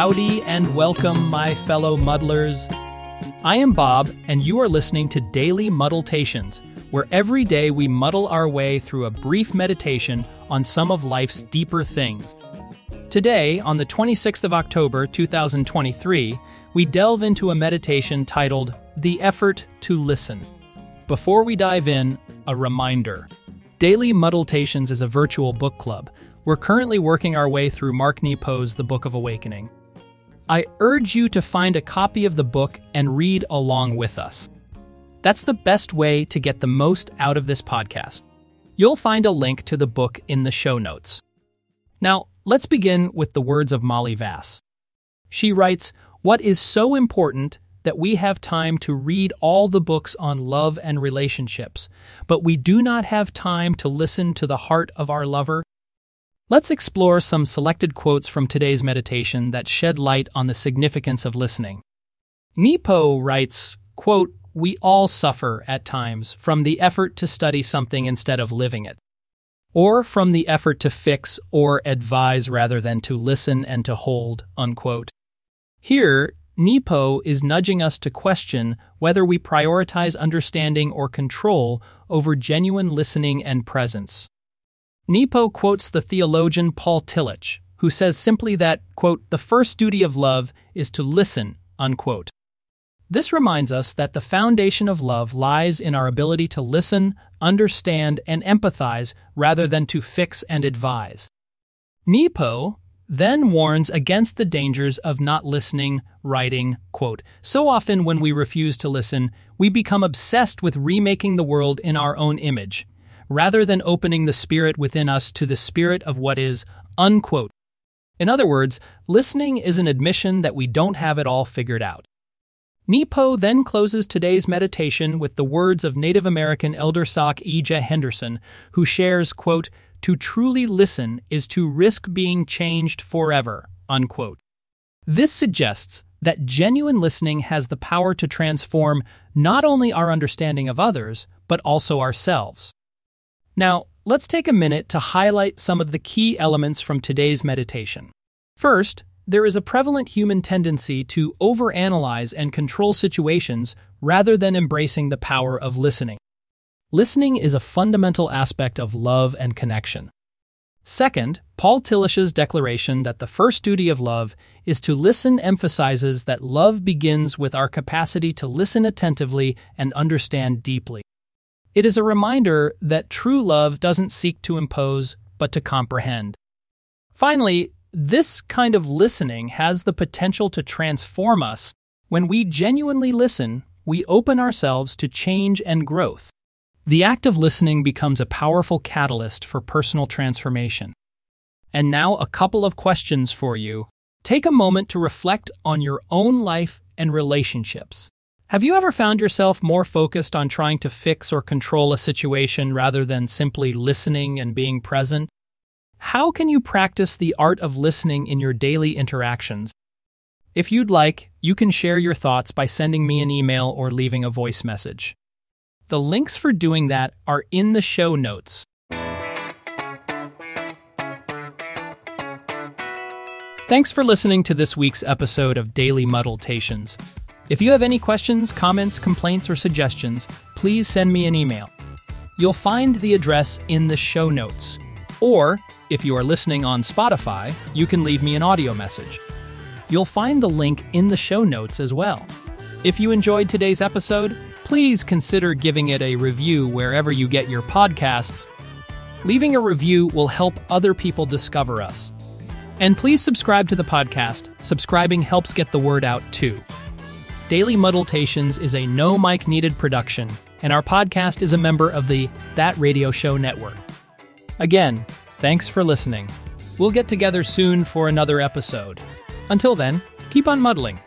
Howdy and welcome, my fellow muddlers. I am Bob, and you are listening to Daily Muddletations, where every day we muddle our way through a brief meditation on some of life's deeper things. Today, on the 26th of October 2023, we delve into a meditation titled The Effort to Listen. Before we dive in, a reminder. Daily Muddletations is a virtual book club. We're currently working our way through Mark Nepo's The Book of Awakening. I urge you to find a copy of the book and read along with us. That's the best way to get the most out of this podcast. You'll find a link to the book in the show notes. Now, let's begin with the words of Molly Vass. She writes, What is so important that we have time to read all the books on love and relationships, but we do not have time to listen to the heart of our lover? Let's explore some selected quotes from today's meditation that shed light on the significance of listening. Nepo writes, quote, We all suffer at times from the effort to study something instead of living it, or from the effort to fix or advise rather than to listen and to hold. Unquote. Here, Nepo is nudging us to question whether we prioritize understanding or control over genuine listening and presence. Nepo quotes the theologian Paul Tillich, who says simply that, quote, the first duty of love is to listen, unquote. This reminds us that the foundation of love lies in our ability to listen, understand, and empathize rather than to fix and advise. Nepo then warns against the dangers of not listening, writing, quote, So often when we refuse to listen, we become obsessed with remaking the world in our own image, rather than opening the spirit within us to the spirit of what is, unquote. In other words, listening is an admission that we don't have it all figured out. Nepo then closes today's meditation with the words of Native American elder Sock Ija Henderson, who shares, quote, To truly listen is to risk being changed forever, unquote. This suggests that genuine listening has the power to transform not only our understanding of others, but also ourselves. Now, let's take a minute to highlight some of the key elements from today's meditation. First, there is a prevalent human tendency to overanalyze and control situations rather than embracing the power of listening. Listening is a fundamental aspect of love and connection. Second, Paul Tillich's declaration that the first duty of love is to listen emphasizes that love begins with our capacity to listen attentively and understand deeply. It is a reminder that true love doesn't seek to impose, but to comprehend. Finally, this kind of listening has the potential to transform us. When we genuinely listen, we open ourselves to change and growth. The act of listening becomes a powerful catalyst for personal transformation. And now, a couple of questions for you. Take a moment to reflect on your own life and relationships. Have you ever found yourself more focused on trying to fix or control a situation rather than simply listening and being present? How can you practice the art of listening in your daily interactions? If you'd like, you can share your thoughts by sending me an email or leaving a voice message. The links for doing that are in the show notes. Thanks for listening to this week's episode of Daily Muddletations. If you have any questions, comments, complaints, or suggestions, please send me an email. You'll find the address in the show notes. Or, if you are listening on Spotify, you can leave me an audio message. You'll find the link in the show notes as well. If you enjoyed today's episode, please consider giving it a review wherever you get your podcasts. Leaving a review will help other people discover us. And please subscribe to the podcast. Subscribing helps get the word out too. Daily Muddletations is a no mic needed production, and our podcast is a member of the That Radio Show Network. Again, thanks for listening. We'll get together soon for another episode. Until then, keep on muddling.